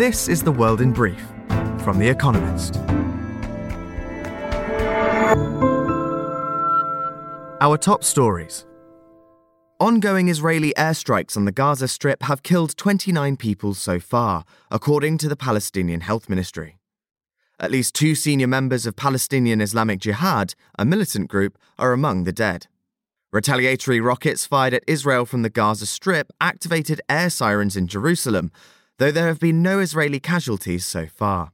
This is The World in Brief from The Economist. Our top stories. Ongoing Israeli airstrikes on the Gaza Strip have killed 29 people so far, according to the Palestinian Health Ministry. At least two senior members of Palestinian Islamic Jihad, a militant group, are among the dead. Retaliatory rockets fired at Israel from the Gaza Strip activated air sirens in Jerusalem, though there have been no Israeli casualties so far.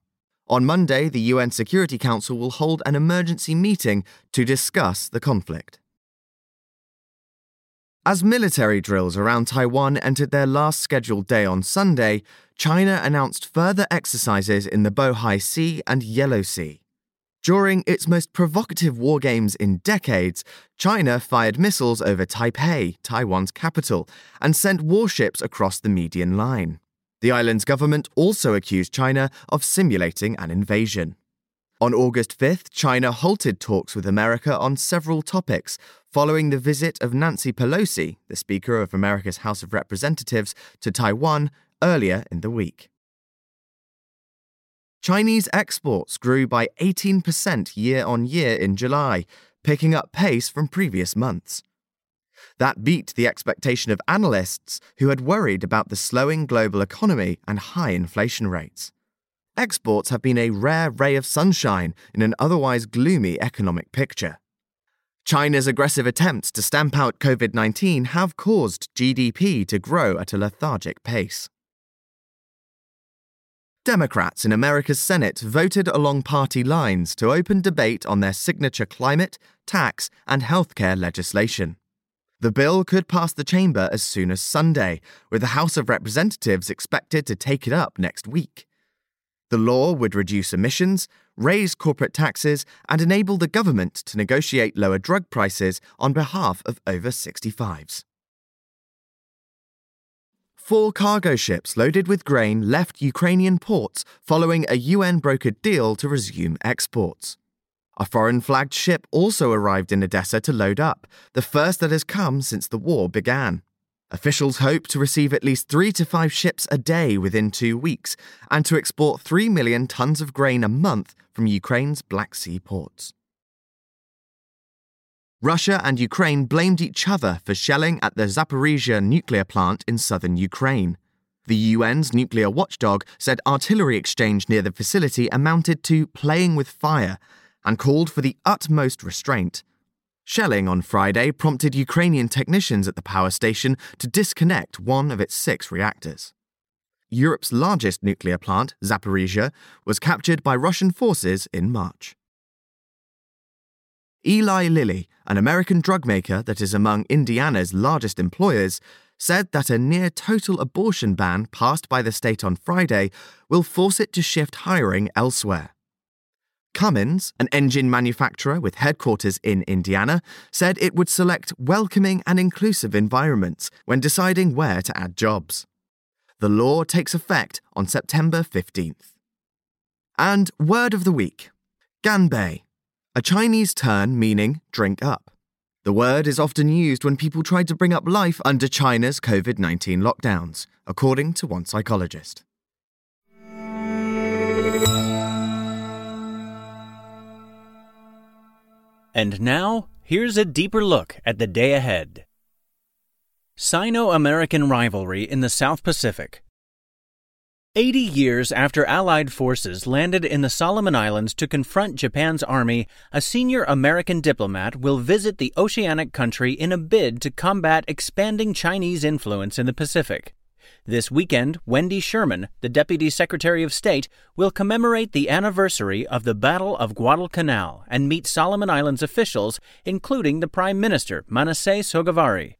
On Monday, the UN Security Council will hold an emergency meeting to discuss the conflict. As military drills around Taiwan entered their last scheduled day on Sunday, China announced further exercises in the Bohai Sea and Yellow Sea. During its most provocative war games in decades, China fired missiles over Taipei, Taiwan's capital, and sent warships across the median line. The island's government also accused China of simulating an invasion. On August 5th, China halted talks with America on several topics following the visit of Nancy Pelosi, the Speaker of America's House of Representatives, to Taiwan earlier in the week. Chinese exports grew by 18% year on year in July, picking up pace from previous months. That beat the expectation of analysts who had worried about the slowing global economy and high inflation rates exports have been a rare ray of sunshine in an otherwise gloomy economic picture. China's aggressive attempts to stamp out COVID 19 have caused GDP to grow at a lethargic pace. Democrats in America's Senate voted along party lines to open debate on their signature climate, tax, and healthcare legislation. The bill could pass the chamber as soon as Sunday, with the House of Representatives expected to take it up next week. The law would reduce emissions, raise corporate taxes, and enable the government to negotiate lower drug prices on behalf of over 65s. Four cargo ships loaded with grain left Ukrainian ports following a UN brokered deal to resume exports. A foreign flagged ship also arrived in Odessa to load up, the first that has come since the war began. Officials hope to receive at least three to five ships a day within two weeks and to export 3 million tons of grain a month from Ukraine's Black Sea ports. Russia and Ukraine blamed each other for shelling at the Zaporizhia nuclear plant in southern Ukraine. The UN's nuclear watchdog said artillery exchange near the facility amounted to playing with fire and called for the utmost restraint. Shelling on Friday prompted Ukrainian technicians at the power station to disconnect one of its six reactors. Europe's largest nuclear plant, Zaporizhia, was captured by Russian forces in March. Eli Lilly, an American drug maker that is among Indiana's largest employers, said that a near total abortion ban passed by the state on Friday will force it to shift hiring elsewhere. Cummins, an engine manufacturer with headquarters in Indiana, said it would select welcoming and inclusive environments when deciding where to add jobs. The law takes effect on September 15th. And word of the week Ganbei, a Chinese term meaning drink up. The word is often used when people try to bring up life under China's COVID 19 lockdowns, according to one psychologist. And now, here's a deeper look at the day ahead. Sino American rivalry in the South Pacific. 80 years after Allied forces landed in the Solomon Islands to confront Japan's army, a senior American diplomat will visit the oceanic country in a bid to combat expanding Chinese influence in the Pacific. This weekend, Wendy Sherman, the Deputy Secretary of State, will commemorate the anniversary of the Battle of Guadalcanal and meet Solomon Islands officials, including the Prime Minister, Manasseh Sogavare.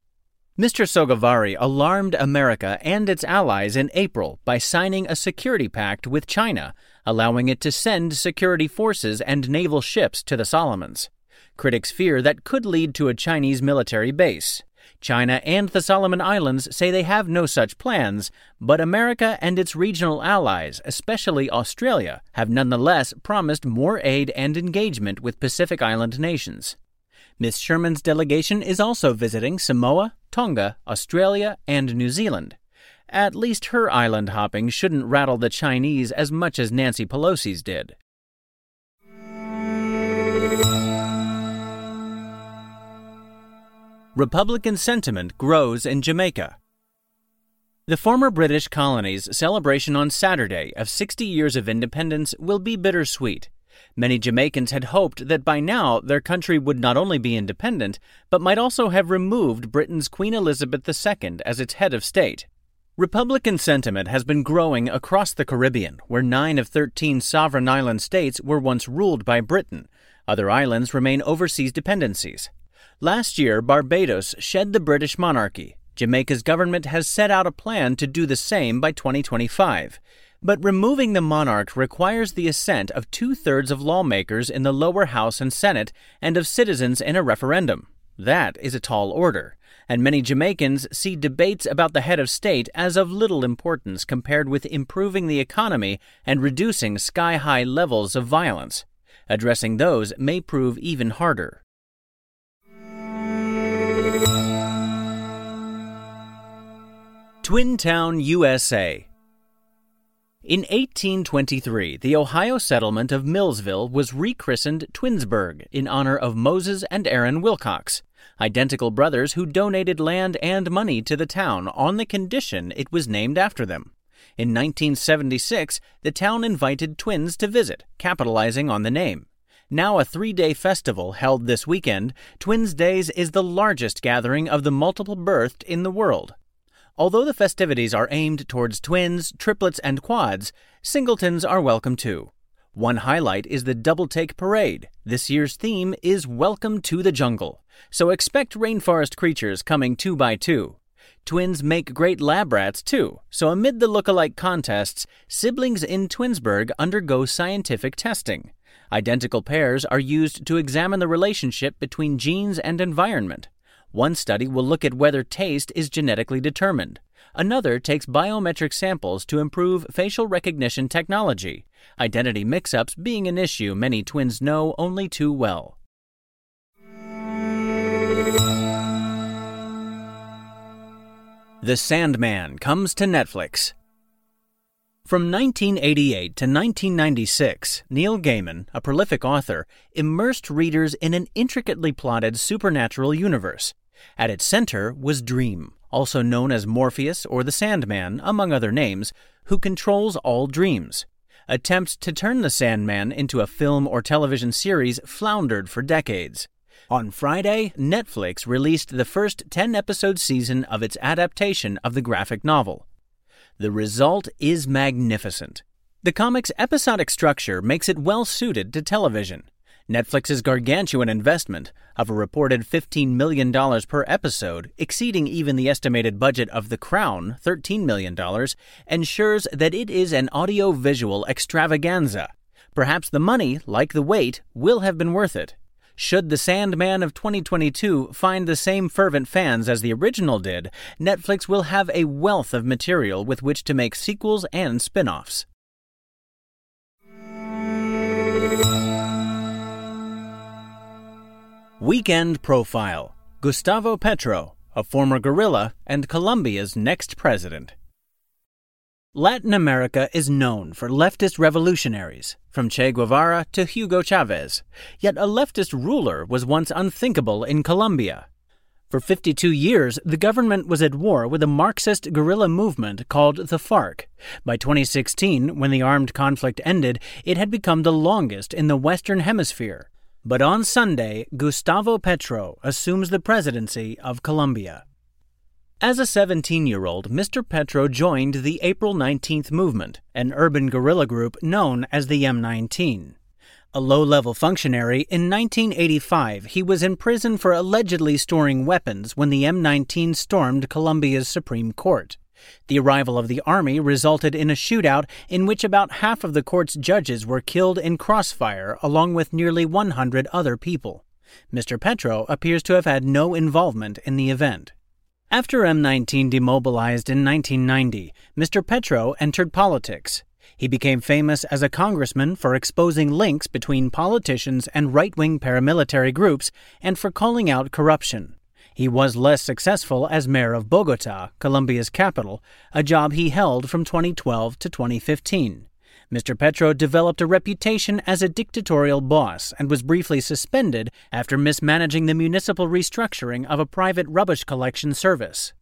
Mr. Sogavare alarmed America and its allies in April by signing a security pact with China, allowing it to send security forces and naval ships to the Solomons. Critics fear that could lead to a Chinese military base. China and the Solomon Islands say they have no such plans, but America and its regional allies, especially Australia, have nonetheless promised more aid and engagement with Pacific Island nations. Ms. Sherman's delegation is also visiting Samoa, Tonga, Australia, and New Zealand. At least her island hopping shouldn't rattle the Chinese as much as Nancy Pelosi's did. Republican sentiment grows in Jamaica. The former British colony's celebration on Saturday of 60 years of independence will be bittersweet. Many Jamaicans had hoped that by now their country would not only be independent, but might also have removed Britain's Queen Elizabeth II as its head of state. Republican sentiment has been growing across the Caribbean, where 9 of 13 sovereign island states were once ruled by Britain. Other islands remain overseas dependencies. Last year, Barbados shed the British monarchy. Jamaica's government has set out a plan to do the same by 2025. But removing the monarch requires the assent of two thirds of lawmakers in the lower house and Senate and of citizens in a referendum. That is a tall order and many Jamaicans see debates about the head of state as of little importance compared with improving the economy and reducing sky high levels of violence. Addressing those may prove even harder. Twin Town, USA. In 1823, the Ohio settlement of Millsville was rechristened Twinsburg in honor of Moses and Aaron Wilcox, identical brothers who donated land and money to the town on the condition it was named after them. In 1976, the town invited twins to visit, capitalizing on the name. Now a three day festival held this weekend, Twins Days is the largest gathering of the multiple birthed in the world. Although the festivities are aimed towards twins, triplets, and quads, singletons are welcome too. One highlight is the Double Take Parade. This year's theme is Welcome to the Jungle, so expect rainforest creatures coming two by two. Twins make great lab rats too, so amid the look-alike contests, siblings in Twinsburg undergo scientific testing. Identical pairs are used to examine the relationship between genes and environment. One study will look at whether taste is genetically determined. Another takes biometric samples to improve facial recognition technology, identity mix ups being an issue many twins know only too well. The Sandman comes to Netflix. From 1988 to 1996, Neil Gaiman, a prolific author, immersed readers in an intricately plotted supernatural universe. At its center was Dream, also known as Morpheus or the Sandman, among other names, who controls all dreams. Attempts to turn the Sandman into a film or television series floundered for decades. On Friday, Netflix released the first 10 episode season of its adaptation of the graphic novel. The result is magnificent. The comic's episodic structure makes it well suited to television. Netflix's gargantuan investment of a reported $15 million per episode, exceeding even the estimated budget of The Crown, $13 million, ensures that it is an audio-visual extravaganza. Perhaps the money, like the wait, will have been worth it. Should The Sandman of 2022 find the same fervent fans as the original did, Netflix will have a wealth of material with which to make sequels and spin offs. Weekend Profile Gustavo Petro, a former guerrilla and Colombia's next president. Latin America is known for leftist revolutionaries, from Che Guevara to Hugo Chavez, yet a leftist ruler was once unthinkable in Colombia. For 52 years, the government was at war with a Marxist guerrilla movement called the FARC. By 2016, when the armed conflict ended, it had become the longest in the Western Hemisphere, but on Sunday, Gustavo Petro assumes the presidency of Colombia. As a 17 year old, Mr. Petro joined the April 19th movement, an urban guerrilla group known as the M19. A low level functionary, in 1985 he was in prison for allegedly storing weapons when the M19 stormed Colombia's Supreme Court. The arrival of the army resulted in a shootout in which about half of the court's judges were killed in crossfire, along with nearly 100 other people. Mr. Petro appears to have had no involvement in the event. After M19 demobilized in 1990, Mr. Petro entered politics. He became famous as a congressman for exposing links between politicians and right wing paramilitary groups and for calling out corruption. He was less successful as mayor of Bogota, Colombia's capital, a job he held from 2012 to 2015. Mr. Petro developed a reputation as a dictatorial boss and was briefly suspended after mismanaging the municipal restructuring of a private rubbish collection service.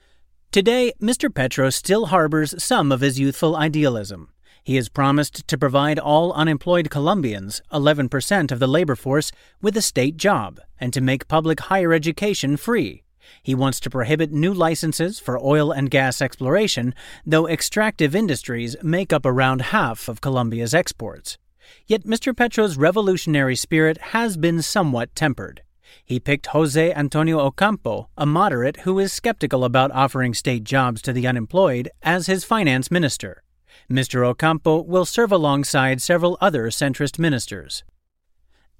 Today, Mr. Petro still harbors some of his youthful idealism. He has promised to provide all unemployed Colombians, 11% of the labor force, with a state job and to make public higher education free. He wants to prohibit new licenses for oil and gas exploration, though extractive industries make up around half of Colombia's exports. Yet Mr. Petro's revolutionary spirit has been somewhat tempered. He picked Jose Antonio Ocampo, a moderate who is skeptical about offering state jobs to the unemployed, as his finance minister. Mr. Ocampo will serve alongside several other centrist ministers.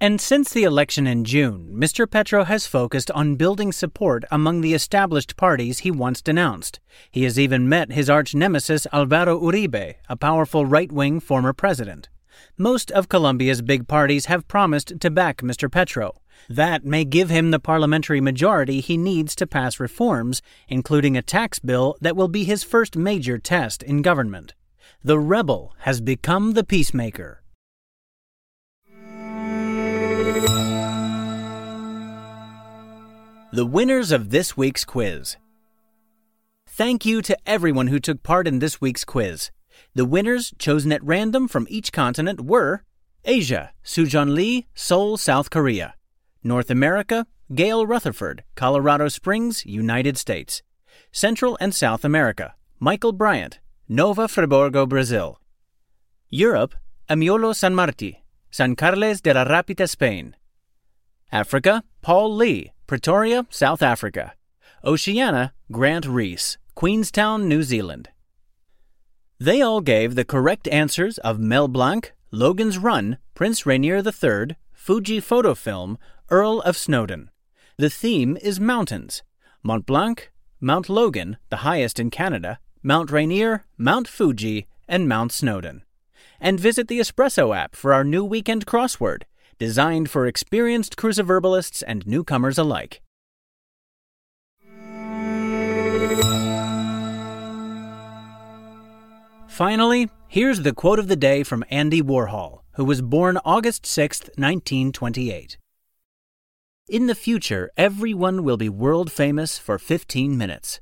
And since the election in June, Mr. Petro has focused on building support among the established parties he once denounced. He has even met his arch nemesis Alvaro Uribe, a powerful right wing former president. Most of Colombia's big parties have promised to back Mr. Petro. That may give him the parliamentary majority he needs to pass reforms, including a tax bill that will be his first major test in government. The rebel has become the peacemaker. The winners of this week's quiz. Thank you to everyone who took part in this week's quiz. The winners, chosen at random from each continent, were Asia, Sujon Lee, Seoul, South Korea. North America, Gail Rutherford, Colorado Springs, United States. Central and South America, Michael Bryant, Nova Friburgo, Brazil. Europe, Amiolo San Marti, San Carles de la Rapita, Spain. Africa, Paul Lee, Pretoria, South Africa. Oceania, Grant Reese, Queenstown, New Zealand. They all gave the correct answers of Mel Blanc, Logan's Run, Prince Rainier III, Fuji Photo Film, Earl of Snowdon. The theme is mountains Mont Blanc, Mount Logan, the highest in Canada, Mount Rainier, Mount Fuji, and Mount Snowdon. And visit the Espresso app for our new weekend crossword designed for experienced cruciverbalists and newcomers alike. Finally, here's the quote of the day from Andy Warhol, who was born August 6, 1928. In the future, everyone will be world famous for 15 minutes.